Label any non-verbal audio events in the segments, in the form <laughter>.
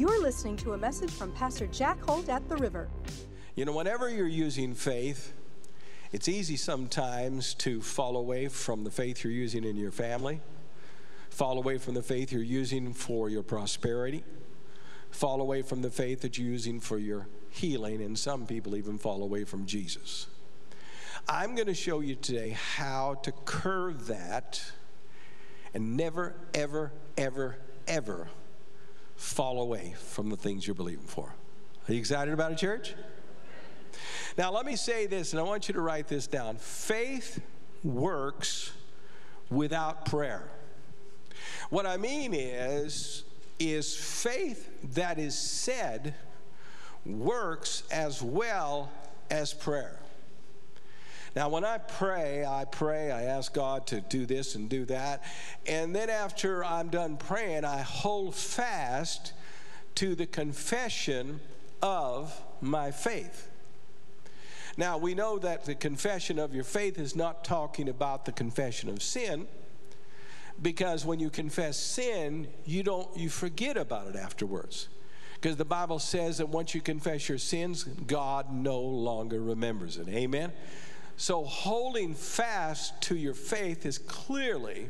You're listening to a message from Pastor Jack Holt at the River. You know, whenever you're using faith, it's easy sometimes to fall away from the faith you're using in your family, fall away from the faith you're using for your prosperity, fall away from the faith that you're using for your healing, and some people even fall away from Jesus. I'm going to show you today how to curve that and never, ever, ever, ever fall away from the things you're believing for. Are you excited about a church? Now, let me say this, and I want you to write this down. Faith works without prayer. What I mean is, is faith that is said works as well as prayer. Now, when I pray, I pray, I ask God to do this and do that. And then after I'm done praying, I hold fast to the confession of my faith. Now, we know that the confession of your faith is not talking about the confession of sin because when you confess sin, you don't you forget about it afterwards. Because the Bible says that once you confess your sins, God no longer remembers it. Amen. So, holding fast to your faith is clearly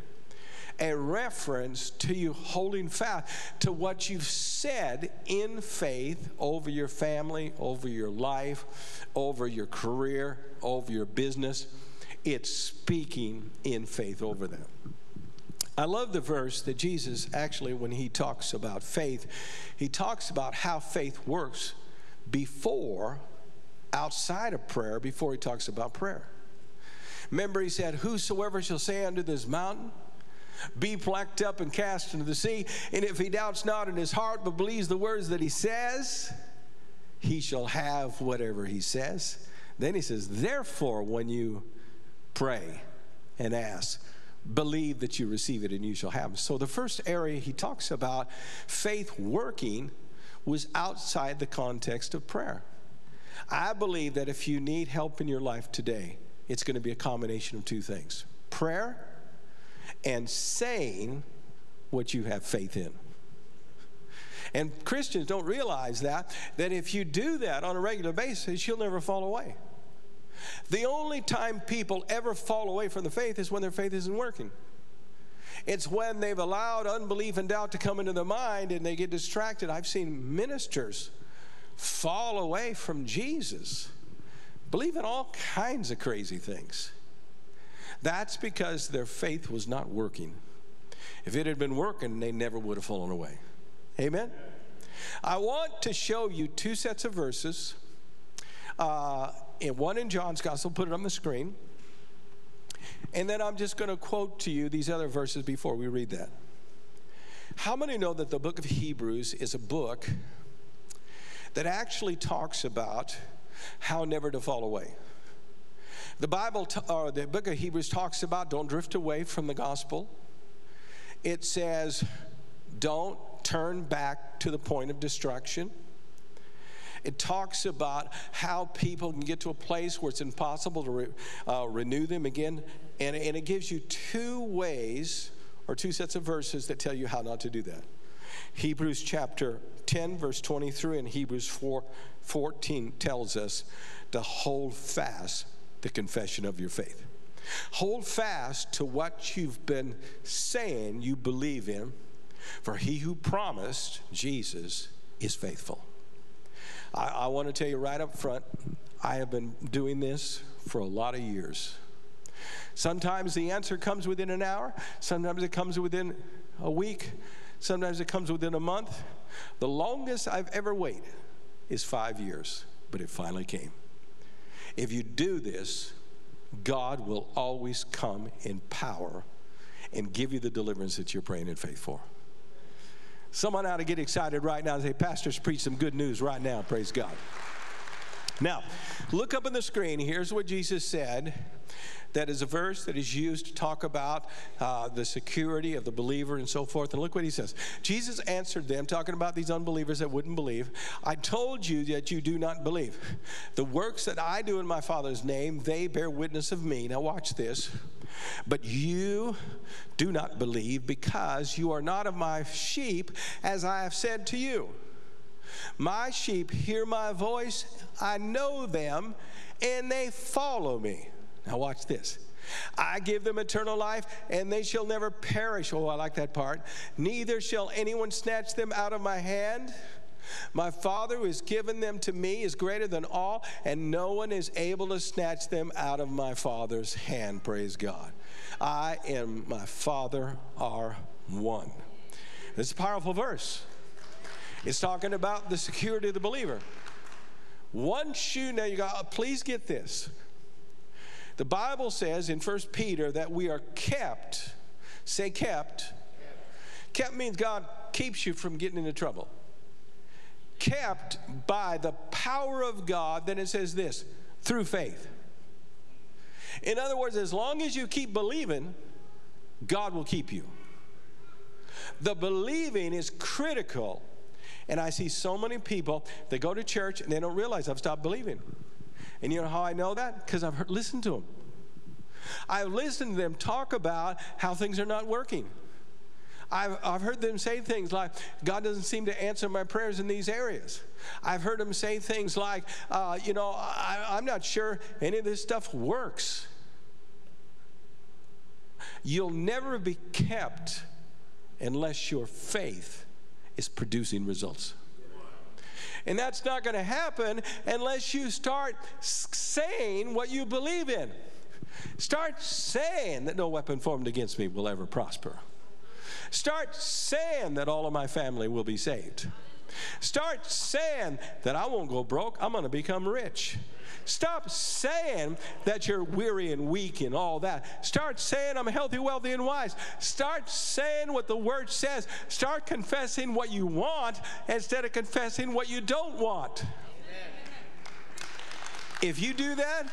a reference to you holding fast to what you've said in faith over your family, over your life, over your career, over your business. It's speaking in faith over them. I love the verse that Jesus actually, when he talks about faith, he talks about how faith works before outside of prayer before he talks about prayer. Remember, he said, Whosoever shall say unto this mountain, be plucked up and cast into the sea, and if he doubts not in his heart, but believes the words that he says, he shall have whatever he says. Then he says, Therefore, when you pray and ask, believe that you receive it and you shall have. So, the first area he talks about faith working was outside the context of prayer. I believe that if you need help in your life today, it's going to be a combination of two things prayer and saying what you have faith in. And Christians don't realize that, that if you do that on a regular basis, you'll never fall away. The only time people ever fall away from the faith is when their faith isn't working. It's when they've allowed unbelief and doubt to come into their mind and they get distracted. I've seen ministers fall away from Jesus, believing all kinds of crazy things. That's because their faith was not working. If it had been working, they never would have fallen away. Amen? I want to show you two sets of verses. Uh, one in John's Gospel, put it on the screen. And then I'm just going to quote to you these other verses before we read that. How many know that the book of Hebrews is a book that actually talks about how never to fall away. The Bible, t- or the book of Hebrews talks about don't drift away from the gospel. It says don't turn back to the point of destruction. It talks about how people can get to a place where it's impossible to re, uh, renew them again. And, and it gives you two ways or two sets of verses that tell you how not to do that. Hebrews chapter 10, verse 23, and Hebrews 4, 14 tells us to hold fast the confession of your faith. Hold fast to what you've been saying you believe in, for he who promised, Jesus, is faithful. I, I want to tell you right up front, I have been doing this for a lot of years. Sometimes the answer comes within an hour, sometimes it comes within a week, Sometimes it comes within a month. The longest I've ever waited is five years, but it finally came. If you do this, God will always come in power and give you the deliverance that you're praying in faith for. Someone ought to get excited right now and say, Pastor's preach some good news right now. Praise God. Now, look up on the screen. Here's what Jesus said that is a verse that is used to talk about uh, the security of the believer and so forth. And look what he says Jesus answered them, talking about these unbelievers that wouldn't believe. I told you that you do not believe. The works that I do in my Father's name, they bear witness of me. Now, watch this. But you do not believe because you are not of my sheep, as I have said to you. My sheep hear my voice, I know them, and they follow me. Now, watch this. I give them eternal life, and they shall never perish. Oh, I like that part. Neither shall anyone snatch them out of my hand. My Father who has given them to me is greater than all, and no one is able to snatch them out of my Father's hand. Praise God. I and my Father are one. This is a powerful verse. It's talking about the security of the believer. Once you now you got oh, please get this. The Bible says in 1 Peter that we are kept. Say kept. Kept, kept means God keeps you from getting into trouble kept by the power of God, then it says this through faith. In other words, as long as you keep believing, God will keep you. The believing is critical. And I see so many people, they go to church and they don't realize I've stopped believing. And you know how I know that? Because I've heard, listened to them. I've listened to them talk about how things are not working. I've, I've heard them say things like, God doesn't seem to answer my prayers in these areas. I've heard them say things like, uh, you know, I, I'm not sure any of this stuff works. You'll never be kept unless your faith is producing results. And that's not going to happen unless you start saying what you believe in. Start saying that no weapon formed against me will ever prosper. Start saying that all of my family will be saved. Start saying that I won't go broke, I'm going to become rich. Stop saying that you're weary and weak and all that. Start saying I'm healthy, wealthy, and wise. Start saying what the word says. Start confessing what you want instead of confessing what you don't want. If you do that,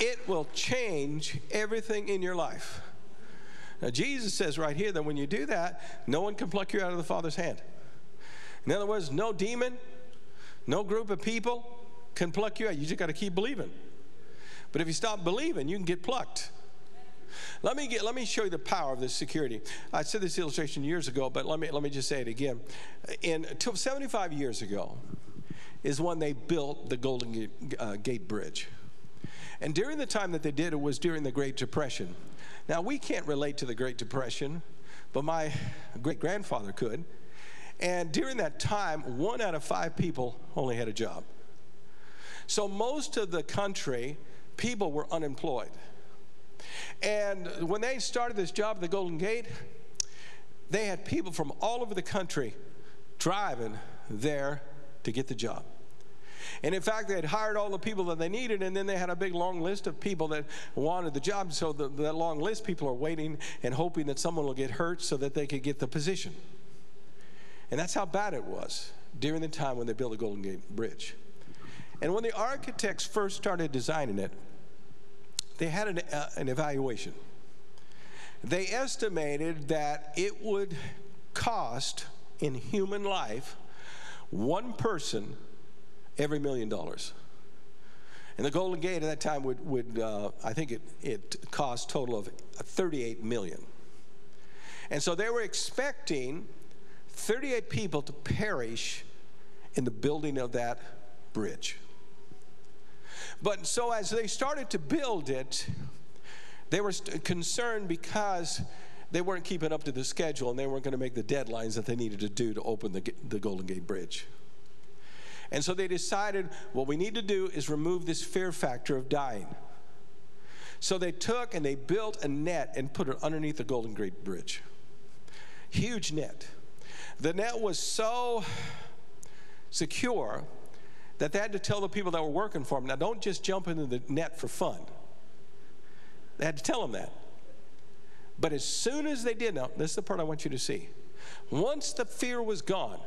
it will change everything in your life. Now, Jesus says right here that when you do that, no one can pluck you out of the Father's hand. In other words, no demon, no group of people can pluck you out. You just got to keep believing. But if you stop believing, you can get plucked. Let me, get, let me show you the power of this security. I said this illustration years ago, but let me, let me just say it again. In 75 years ago is when they built the Golden Gate, uh, Gate Bridge. And during the time that they did, it was during the Great Depression. Now, we can't relate to the Great Depression, but my great grandfather could. And during that time, one out of five people only had a job. So, most of the country, people were unemployed. And when they started this job at the Golden Gate, they had people from all over the country driving there to get the job. And in fact, they had hired all the people that they needed, and then they had a big long list of people that wanted the job. So the, that long list, people are waiting and hoping that someone will get hurt so that they could get the position. And that's how bad it was during the time when they built the Golden Gate Bridge. And when the architects first started designing it, they had an, uh, an evaluation. They estimated that it would cost in human life one person every million dollars. And the Golden Gate at that time would, would uh, I think it, it cost total of 38 million. And so they were expecting 38 people to perish in the building of that bridge. But so as they started to build it, they were concerned because they weren't keeping up to the schedule and they weren't going to make the deadlines that they needed to do to open the, the Golden Gate Bridge. And so they decided what we need to do is remove this fear factor of dying. So they took and they built a net and put it underneath the Golden Gate Bridge. Huge net. The net was so secure that they had to tell the people that were working for them now don't just jump into the net for fun. They had to tell them that. But as soon as they did, now, this is the part I want you to see. Once the fear was gone,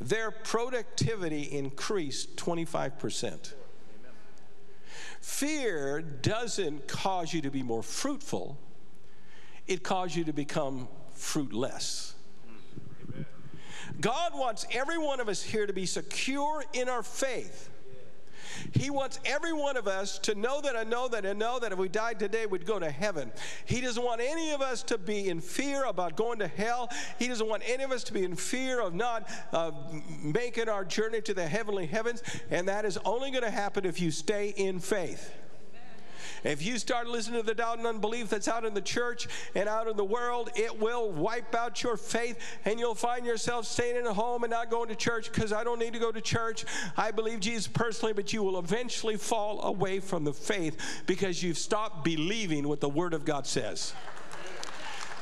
their productivity increased 25%. Fear doesn't cause you to be more fruitful, it causes you to become fruitless. God wants every one of us here to be secure in our faith. He wants every one of us to know that I know that I know that if we died today, we'd go to heaven. He doesn't want any of us to be in fear about going to hell. He doesn't want any of us to be in fear of not uh, making our journey to the heavenly heavens. And that is only going to happen if you stay in faith. If you start listening to the doubt and unbelief that's out in the church and out in the world, it will wipe out your faith and you'll find yourself staying at home and not going to church because I don't need to go to church. I believe Jesus personally, but you will eventually fall away from the faith because you've stopped believing what the Word of God says.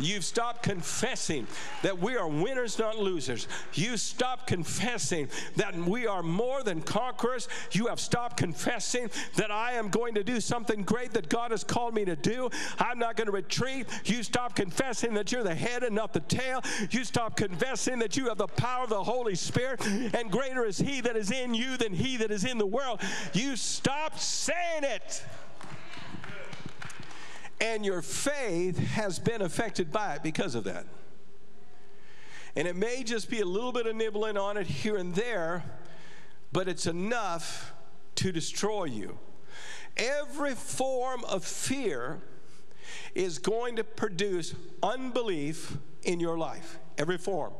You've stopped confessing that we are winners, not losers. You stopped confessing that we are more than conquerors. You have stopped confessing that I am going to do something great that God has called me to do. I'm not going to retreat. You stop confessing that you're the head and not the tail. You stop confessing that you have the power of the Holy Spirit, and greater is He that is in you than He that is in the world. You stop saying it and your faith has been affected by it because of that. And it may just be a little bit of nibbling on it here and there, but it's enough to destroy you. Every form of fear is going to produce unbelief in your life, every form.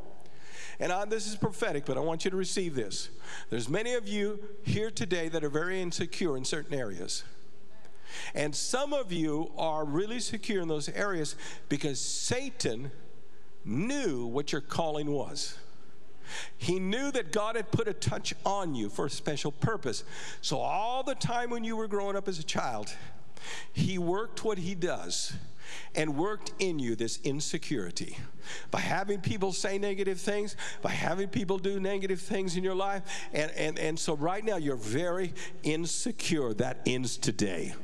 And I, this is prophetic, but I want you to receive this. There's many of you here today that are very insecure in certain areas. And some of you are really secure in those areas because Satan knew what your calling was. He knew that God had put a touch on you for a special purpose. So, all the time when you were growing up as a child, He worked what He does and worked in you this insecurity by having people say negative things, by having people do negative things in your life. And, and, and so, right now, you're very insecure. That ends today.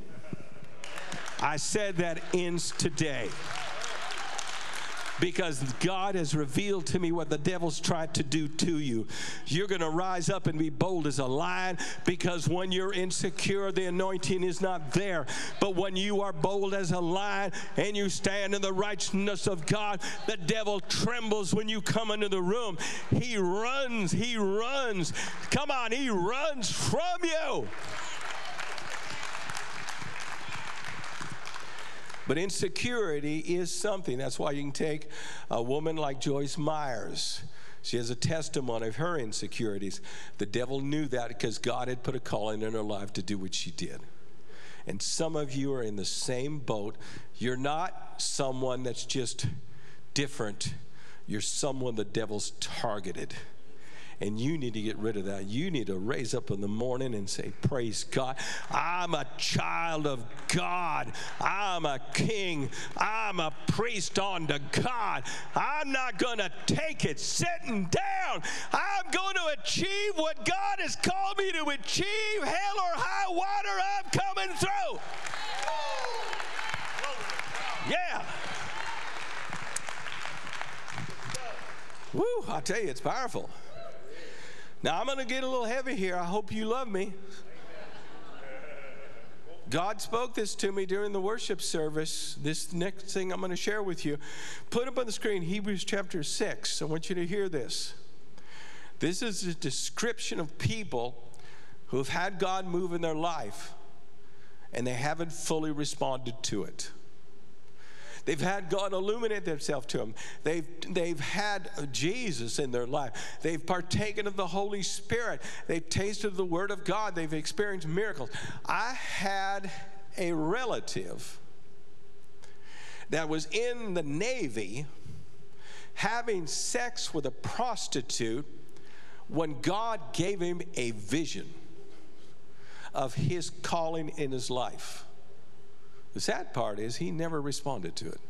I said that ends today because God has revealed to me what the devil's tried to do to you. You're to rise up and be bold as a lion because when you're insecure, the anointing is not there. But when you are bold as a lion and you stand in the righteousness of God, the devil trembles when you come into the room. He runs, he runs. Come on, he runs from you. But insecurity is something. That's why you can take a woman like Joyce Meyers. She has a testimony of her insecurities. The devil knew that because God had put a calling in her life to do what she did. And some of you are in the same boat. You're not someone that's just different, you're someone the devil's targeted. And you need to get rid of that. You need to raise up in the morning and say, Praise God. I'm a child of God. I'm a king. I'm a priest unto God. I'm not going to take it sitting down. I'm going to achieve what God has called me to achieve. Hell or high water, I'm coming through. Yeah. Woo, I tell you, it's powerful. Now, I'm going to get a little heavy here. I hope you love me. God spoke this to me during the worship service. This next thing I'm going to share with you. Put up on the screen Hebrews chapter 6. I want you to hear this. This is a description of people who have had God move in their life and they haven't fully responded to it. They've had God illuminate themselves to them. They've, they've had Jesus in their life. They've partaken of the Holy Spirit. They've tasted the Word of God. They've experienced miracles. I had a relative that was in the Navy having sex with a prostitute when God gave him a vision of his calling in his life. The sad part is he never responded to it.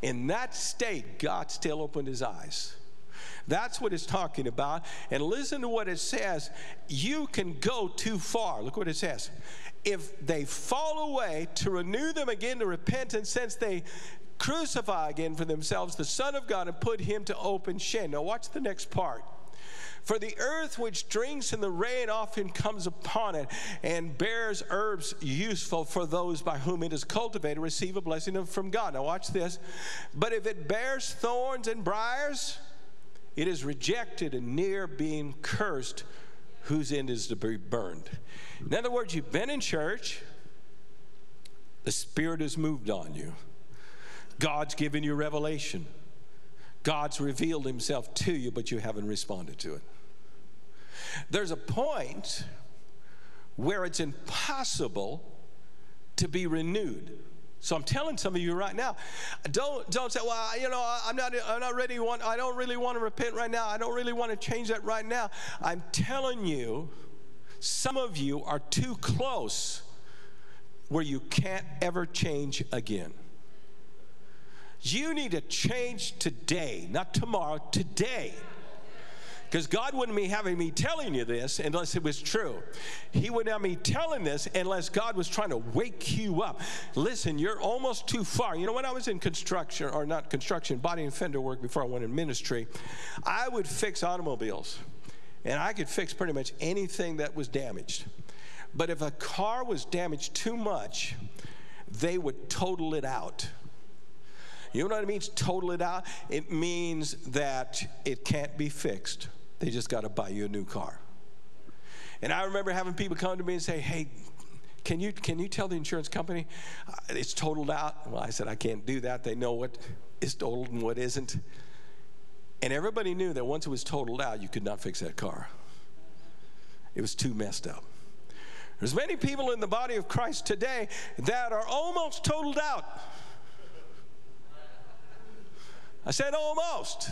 In that state, God still opened his eyes. That's what it's talking about. And listen to what it says. You can go too far. Look what it says. If they fall away, to renew them again to repentance, since they crucify again for themselves the Son of God and put him to open shame. Now, watch the next part. For the earth which drinks in the rain often comes upon it and bears herbs useful for those by whom it is cultivated, receive a blessing from God. Now, watch this. But if it bears thorns and briars, it is rejected and near being cursed, whose end is to be burned. In other words, you've been in church, the Spirit has moved on you, God's given you revelation, God's revealed Himself to you, but you haven't responded to it. There's a point where it's impossible to be renewed. So I'm telling some of you right now, don't don't say, well, you know, I'm not I'm not ready. Want I don't really want to repent right now. I don't really want to change that right now. I'm telling you, some of you are too close where you can't ever change again. You need to change today, not tomorrow, today. Because God wouldn't be having me telling you this unless it was true. He wouldn't have me telling this unless God was trying to wake you up. Listen, you're almost too far. You know, when I was in construction, or not construction, body and fender work before I went in ministry, I would fix automobiles. And I could fix pretty much anything that was damaged. But if a car was damaged too much, they would total it out. You know what it means, total it out? It means that it can't be fixed. They just got to buy you a new car. And I remember having people come to me and say, hey, can you, can you tell the insurance company uh, it's totaled out? Well, I said, I can't do that. They know what is totaled and what isn't. And everybody knew that once it was totaled out, you could not fix that car. It was too messed up. There's many people in the body of Christ today that are almost totaled out. I said almost.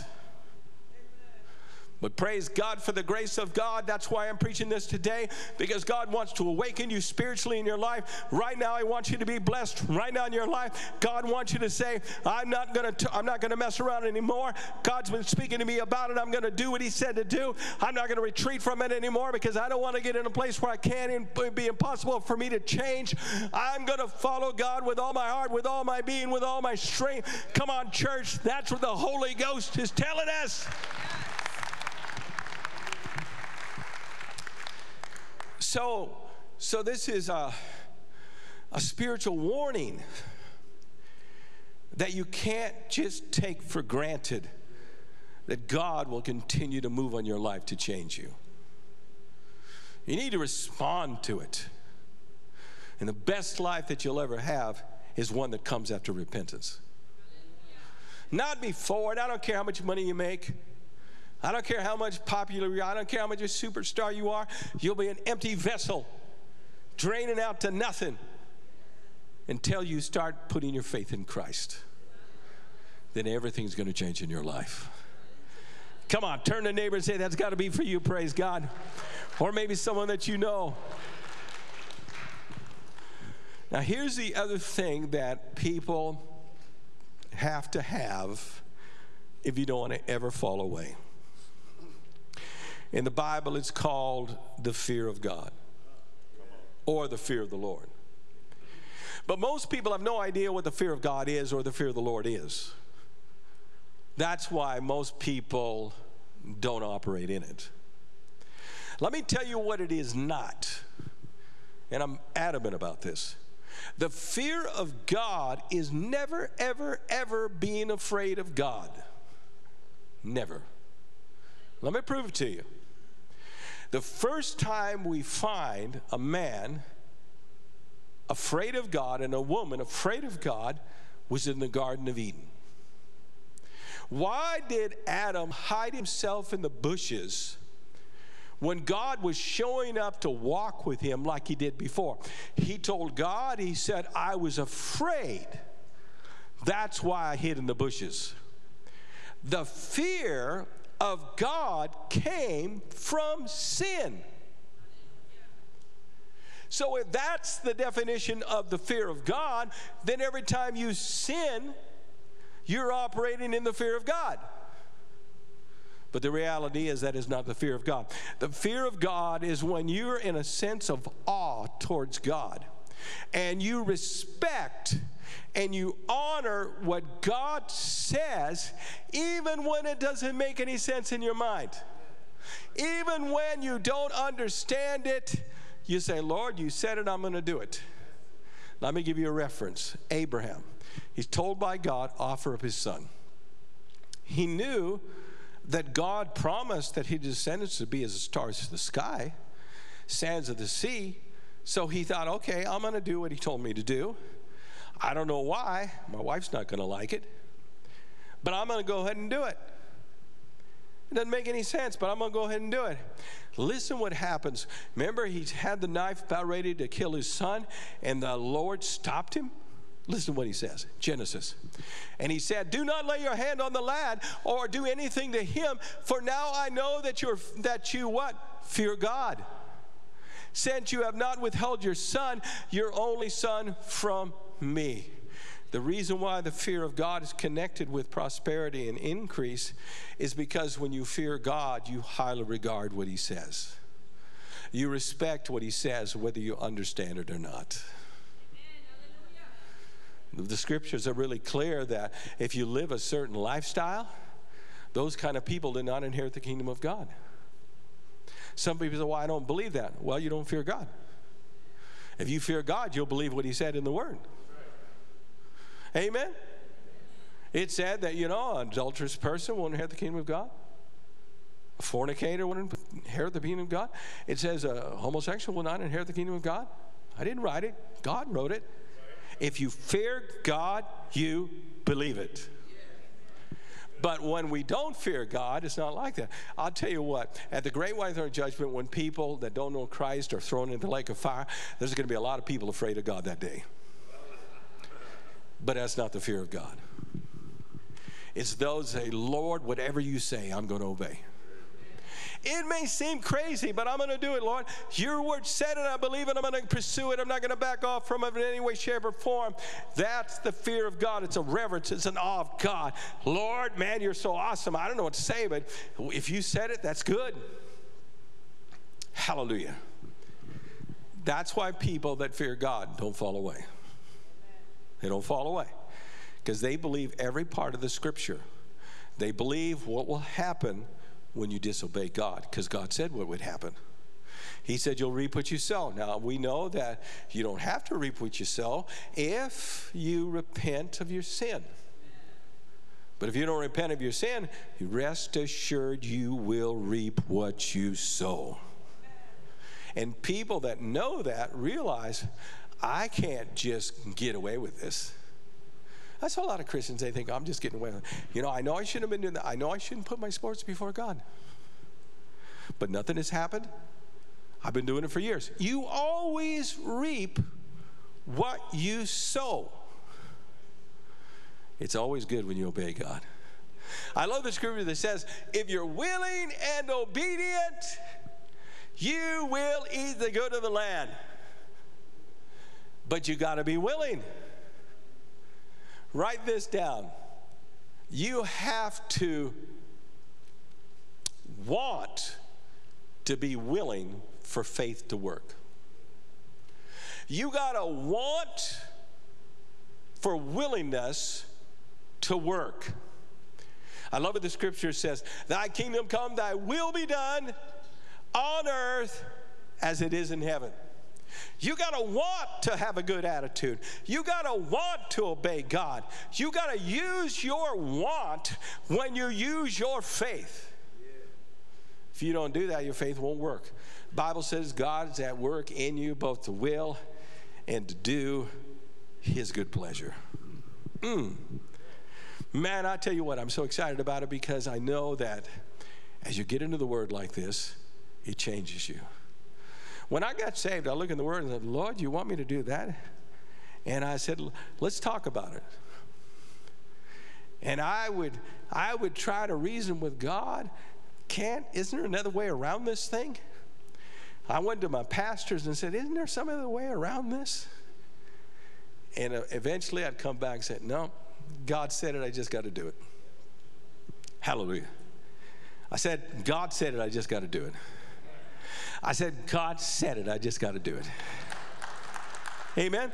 But praise God for the grace of God. That's why I'm preaching this today because God wants to awaken you spiritually in your life. Right now, I want you to be blessed. Right now in your life, God wants you to say, "I'm not going to. I'm not to mess around anymore." God's been speaking to me about it. I'm going to do what He said to do. I'm not going to retreat from it anymore because I don't want to get in a place where I can't. Be impossible for me to change. I'm going to follow God with all my heart, with all my being, with all my strength. Come on, church. That's what the Holy Ghost is telling us. So, so this is a, a spiritual warning that you can't just take for granted that God will continue to move on your life to change you. You need to respond to it. And the best life that you'll ever have is one that comes after repentance. Not before and I don't care how much money you make. I don't care how much popular you are, I don't care how much a superstar you are, you'll be an empty vessel, draining out to nothing until you start putting your faith in Christ. Then everything's going to change in your life. Come on, turn to neighbor and say, That's got to be for you, praise God. Or maybe someone that you know. Now, here's the other thing that people have to have if you don't want to ever fall away. In the Bible, it's called the fear of God or the fear of the Lord. But most people have no idea what the fear of God is or the fear of the Lord is. That's why most people don't operate in it. Let me tell you what it is not, and I'm adamant about this. The fear of God is never, ever, ever being afraid of God. Never. Let me prove it to you. The first time we find a man afraid of God and a woman afraid of God was in the Garden of Eden. Why did Adam hide himself in the bushes when God was showing up to walk with him like he did before? He told God, He said, I was afraid. That's why I hid in the bushes. The fear of God came from sin. So, if that's the definition of the fear of God, then every time you sin, you're operating in the fear of God. But the reality is that is not the fear of God. The fear of God is when you're in a sense of awe towards God and you respect and you honor what God says, even when it doesn't make any sense in your mind. Even when you don't understand it, you say, Lord, you said it, I'm going to do it. Let me give you a reference Abraham. He's told by God, offer up his son. He knew that God promised that his descendants would be as the stars of the sky. sands of the sea. So he thought, okay, I'm going to do what he told me to do. I don't know why. My wife's not going to like it. But I'm going to go ahead and do it. It doesn't make any sense, but I'm going to go ahead and do it. Listen what happens. Remember, he had the knife about ready to kill his son, and the Lord stopped him? Listen to what he says Genesis. And he said, Do not lay your hand on the lad or do anything to him, for now I know that you're that you what? Fear God. Since you have not withheld your son, your only son, from me. The reason why the fear of God is connected with prosperity and increase is because when you fear God, you highly regard what He says. You respect what He says, whether you understand it or not. The scriptures are really clear that if you live a certain lifestyle, those kind of people do not inherit the kingdom of God. Some people say, Well, I don't believe that. Well, you don't fear God. If you fear God, you'll believe what He said in the Word. Amen? It said that, you know, an adulterous person won't inherit the kingdom of God. A fornicator won't inherit the kingdom of God. It says a homosexual will not inherit the kingdom of God. I didn't write it, God wrote it. If you fear God, you believe it. But when we don't fear God, it's not like that. I'll tell you what, at the great white throne judgment, when people that don't know Christ are thrown into the lake of fire, there's going to be a lot of people afraid of God that day. But that's not the fear of God. It's those say, Lord, whatever you say, I'm going to obey. It may seem crazy, but I'm going to do it, Lord. Your word said it. I believe it. I'm going to pursue it. I'm not going to back off from it in any way, shape, or form. That's the fear of God. It's a reverence. It's an awe of God. Lord, man, you're so awesome. I don't know what to say, but if you said it, that's good. Hallelujah. That's why people that fear God don't fall away. They don't fall away because they believe every part of the scripture. They believe what will happen when you disobey God because God said what would happen. He said, You'll reap what you sow. Now, we know that you don't have to reap what you sow if you repent of your sin. But if you don't repent of your sin, rest assured you will reap what you sow. And people that know that realize I can't just get away with this. That's a lot of Christians. They think, I'm just getting away with it. You know, I know I shouldn't have been doing that. I know I shouldn't put my sports before God. But nothing has happened. I've been doing it for years. You always reap what you sow. It's always good when you obey God. I love the scripture that says, if you're willing and obedient, you will eat the good of the land. But you got to be willing. Write this down. You have to want to be willing for faith to work. You got to want for willingness to work. I love what the scripture says Thy kingdom come, thy will be done on earth as it is in heaven. You got to want to have a good attitude. You got to want to obey God. You got to use your want when you use your faith. If you don't do that, your faith won't work. Bible says God's at work in you both to will and to do his good pleasure. Mm. Man, I tell you what, I'm so excited about it because I know that as you get into the word like this, it changes you. When I got saved, I looked in the Word and said, Lord, you want me to do that? And I said, let's talk about it. And I would, I would try to reason with God. Can't, isn't there another way around this thing? I went to my pastors and said, Isn't there some other way around this? And uh, eventually I'd come back and say, No, God said it, I just got to do it. Hallelujah. I said, God said it, I just got to do it. I said, God said it. I just got to do it. Amen.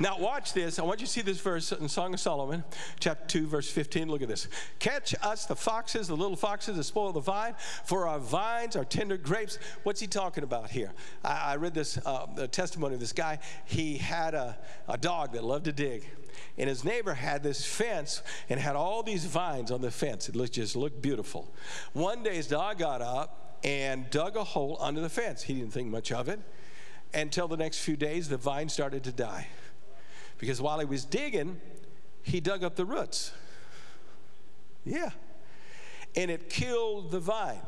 Now, watch this. I want you to see this verse in Song of Solomon, chapter 2, verse 15. Look at this. Catch us the foxes, the little foxes that spoil the vine, for our vines are tender grapes. What's he talking about here? I, I read this uh, testimony of this guy. He had a, a dog that loved to dig. And his neighbor had this fence and had all these vines on the fence. It looked, just looked beautiful. One day his dog got up and dug a hole under the fence. He didn't think much of it until the next few days, the vine started to die. Because while he was digging, he dug up the roots. Yeah. And it killed the vine.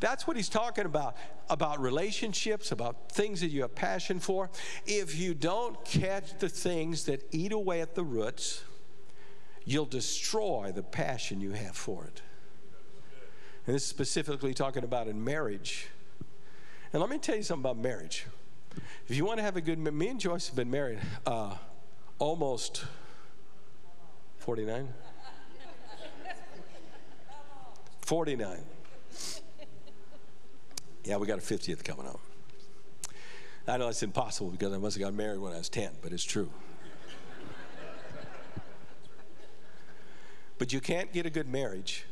That's what he's talking about about relationships, about things that you have passion for. If you don't catch the things that eat away at the roots, you'll destroy the passion you have for it. And this is specifically talking about in marriage. And let me tell you something about marriage. If you want to have a good, me and Joyce have been married uh, almost 49. 49. Yeah, we got a 50th coming up. I know it's impossible because I must have got married when I was 10, but it's true. but you can't get a good marriage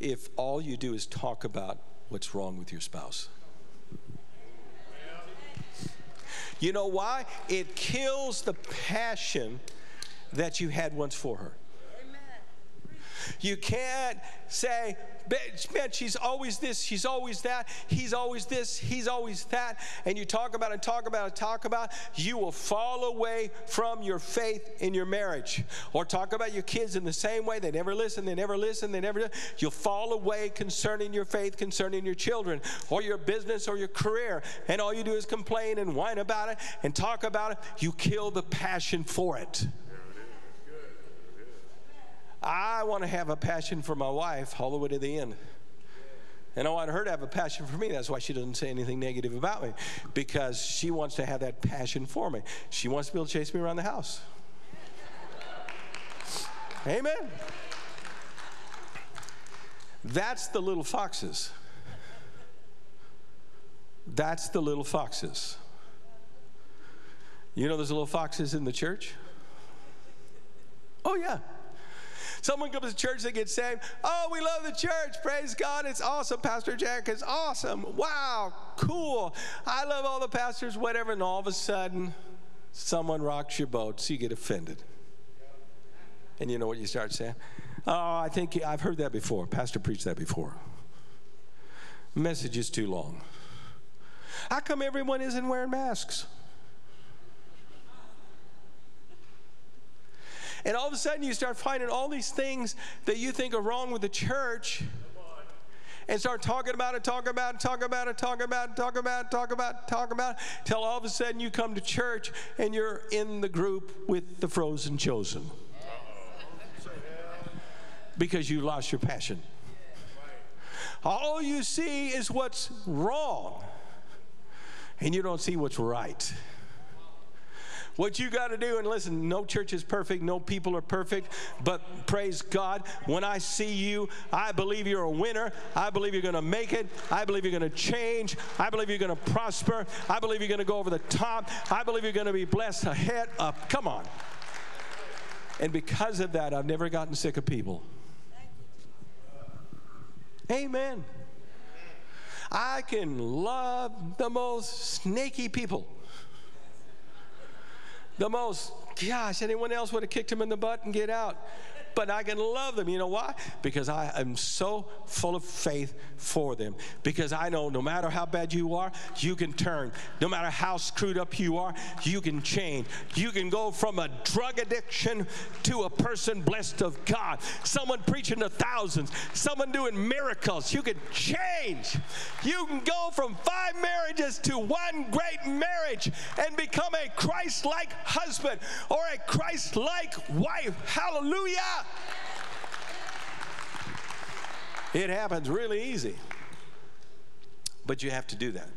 if all you do is talk about what's wrong with your spouse. You know why? It kills the passion that you had once for her. You can't say, man, she's always this, she's always that, he's always this, he's always that, and you talk about it, talk about it, talk about you will fall away from your faith in your marriage. Or talk about your kids in the same way, they never listen, they never listen, they never, you'll fall away concerning your faith, concerning your children, or your business, or your career, and all you do is complain and whine about it and talk about it. You kill the passion for it. I want to have a passion for my wife all the way to the end. And I want her to have a passion for me. That's why she doesn't say anything negative about me, because she wants to have that passion for me. She wants to be able to chase me around the house. Amen. That's the little foxes. That's the little foxes. You know there's little foxes in the church? Oh, yeah. Someone comes to church, they get saved. Oh, we love the church. Praise God. It's awesome. Pastor Jack is awesome. Wow, cool. I love all the pastors, whatever. And all of a sudden, someone rocks your boat, so you get offended. And you know what you start saying? Oh, I think I've heard that before. Pastor preached that before. Message is too long. How come everyone isn't wearing masks? And all of a sudden, you start finding all these things that you think are wrong with the church and start talking about it, talk about it, talk about it, talk about it, talk about it, talk about it, talk about it, till all of a sudden you come to church and you're in the group with the frozen chosen. Because you lost your passion. All you see is what's wrong, and you don't see what's right. What you got to do, and listen, no church is perfect, no people are perfect, but praise God, when I see you, I believe you're a winner. I believe you're going to make it. I believe you're going to change. I believe you're going to prosper. I believe you're going to go over the top. I believe you're going to be blessed ahead up. Come on. And because of that, I've never gotten sick of people. Amen. I can love the most snaky people the most, gosh, anyone else would have kicked him in the butt and get out but I can love them. You know why? Because I am so full of faith for them. Because I know no matter how bad you are, you can turn. No matter how screwed up you are, you can change. You can go from a drug addiction to a person blessed of God. Someone preaching to thousands, someone doing miracles. You can change. You can go from five marriages to one great marriage and become a Christ like husband or a Christ like wife. Hallelujah. It happens really easy. But you have to do that.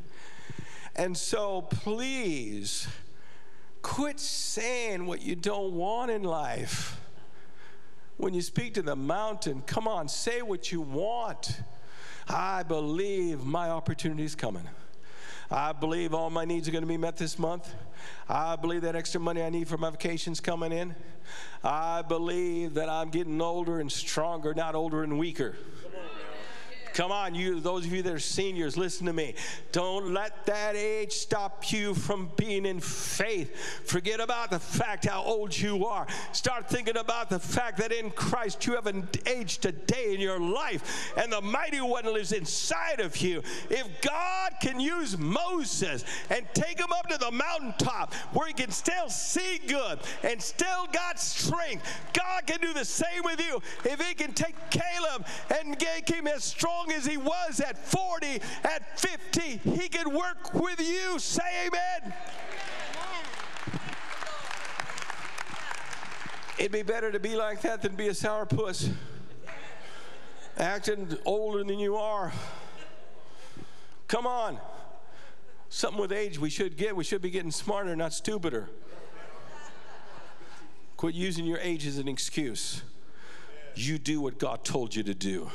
And so please quit saying what you don't want in life. When you speak to the mountain, come on, say what you want. I believe my opportunity is coming. I believe all my needs are going to be met this month. I believe that extra money I need for my vacation's coming in. I believe that I'm getting older and stronger, not older and weaker. Come on, you those of you that are seniors, listen to me. Don't let that age stop you from being in faith. Forget about the fact how old you are. Start thinking about the fact that in Christ you have an age today in your life, and the mighty one lives inside of you. If God can use Moses and take him up to the mountaintop where he can still see good and still got strength, God can do the same with you. If he can take Caleb and make him as strong as he was at 40, at 50, he could work with you. Say amen. It'd be better to be like that than be a sourpuss, acting older than you are. Come on. Something with age we should get. We should be getting smarter, not stupider. Quit using your age as an excuse. You do what God told you to do.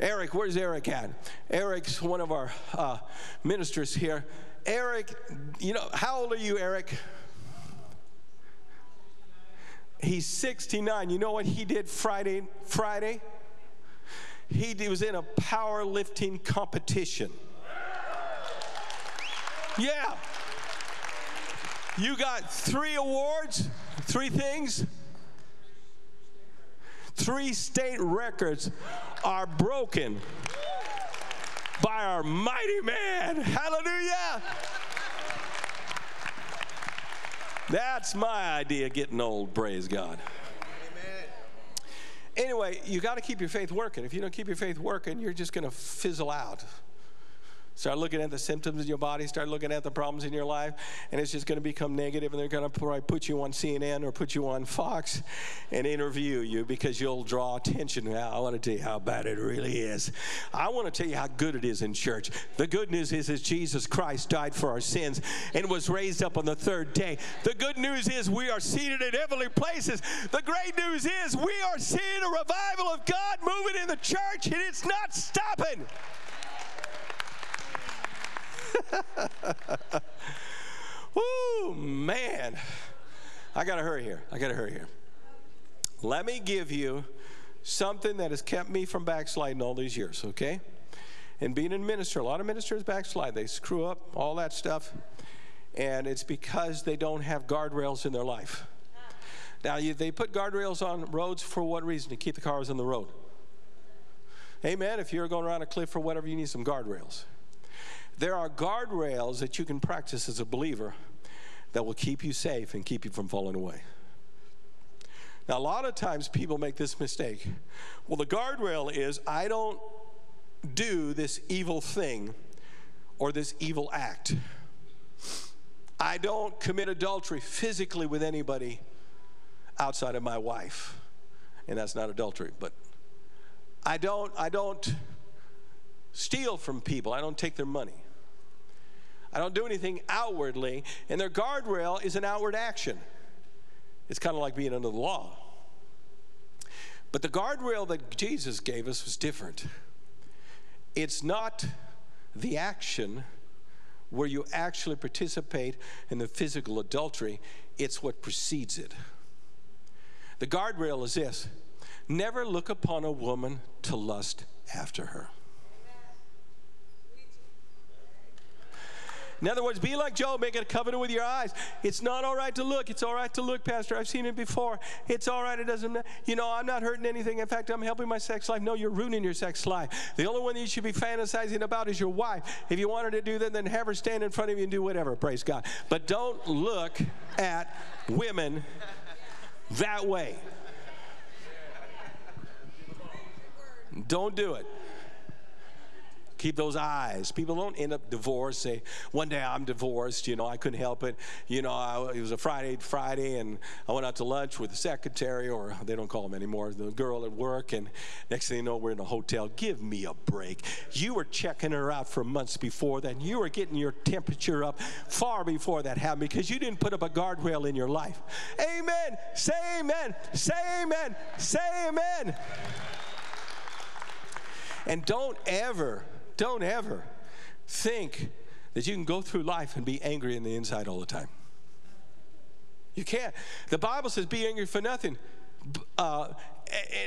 Eric, where's Eric at? Eric's one of our uh, ministers here. Eric, you know, how old are you, Eric? He's 69. You know what he did Friday? Friday? He was in a powerlifting competition. Yeah. You got three awards, three things. Three state records are broken by our mighty man. Hallelujah. That's my idea getting old, praise God. Anyway, you got to keep your faith working. If you don't keep your faith working, you're just going to fizzle out. Start looking at the symptoms in your body, start looking at the problems in your life, and it's just going to become negative, and they're going to probably put you on CNN or put you on Fox and interview you because you'll draw attention. Now, I want to tell you how bad it really is. I want to tell you how good it is in church. The good news is, is Jesus Christ died for our sins and was raised up on the third day. The good news is we are seated in heavenly places. The great news is we are seeing a revival of God moving in the church, and it's not stopping. <laughs> Woo, man. I got to hurry here. I got to hurry here. Let me give you something that has kept me from backsliding all these years, okay? And being a minister, a lot of ministers backslide. They screw up, all that stuff. And it's because they don't have guardrails in their life. Now, you, they put guardrails on roads for what reason? To keep the cars on the road. Amen. If you're going around a cliff or whatever, you need some guardrails. There are guardrails that you can practice as a believer that will keep you safe and keep you from falling away. Now, a lot of times people make this mistake. Well, the guardrail is I don't do this evil thing or this evil act. I don't commit adultery physically with anybody outside of my wife. And that's not adultery, but I don't I don't steal from people. I don't take their money. I don't do anything outwardly, and their guardrail is an outward action. It's kind of like being under the law. But the guardrail that Jesus gave us was different. It's not the action where you actually participate in the physical adultery, it's what precedes it. The guardrail is this never look upon a woman to lust after her. In other words, be like Job, make a covenant with your eyes. It's not all right to look. It's all right to look, Pastor. I've seen it before. It's all right. It doesn't, you know, I'm not hurting anything. In fact, I'm helping my sex life. No, you're ruining your sex life. The only one that you should be fantasizing about is your wife. If you wanted to do that, then have her stand in front of you and do whatever. Praise God. But don't look at women that way. Don't do it. Keep those eyes. People don't end up divorced. Say, one day I'm divorced, you know, I couldn't help it. You know, I, it was a Friday, Friday, and I went out to lunch with the secretary, or they don't call them anymore, the girl at work, and next thing you know, we're in a hotel. Give me a break. You were checking her out for months before that. You were getting your temperature up far before that happened because you didn't put up a guardrail in your life. Amen. Say amen. Say amen. Say amen. And don't ever don't ever think that you can go through life and be angry in the inside all the time. You can't. The Bible says, be angry for nothing. Uh,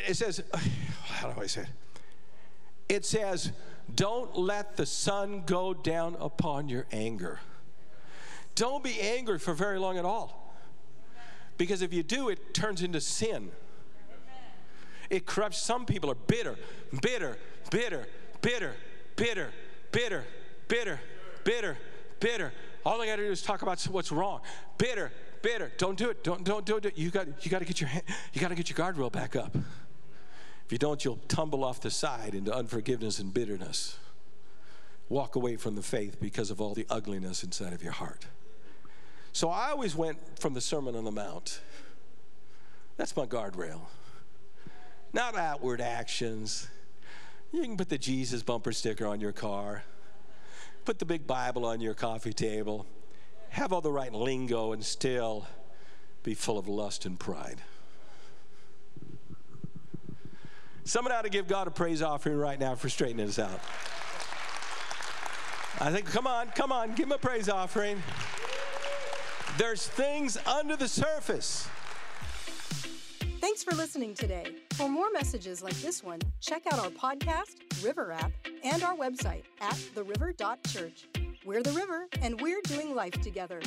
it says, <sighs> how do I say it? it says, Don't let the sun go down upon your anger. Don't be angry for very long at all. Because if you do, it turns into sin. It corrupts. Some people are bitter, bitter, bitter, bitter, bitter, bitter, bitter, bitter, bitter. All I got to do is talk about what's wrong. Bitter, bitter. Don't do it. Don't don't do it. You got you got to get your you got to get your guardrail back up. If you don't, you'll tumble off the side into unforgiveness and bitterness. Walk away from the faith because of all the ugliness inside of your heart. So I always went from the Sermon on the Mount. That's my guardrail. Not outward actions. You can put the Jesus bumper sticker on your car, put the big Bible on your coffee table, have all the right lingo, and still be full of lust and pride. Someone ought to give God a praise offering right now for straightening us out. I think, come on, come on, give him a praise offering. There's things under the surface. Thanks for listening today. For more messages like this one, check out our podcast, River app, and our website at theriver.church. We're the river, and we're doing life together.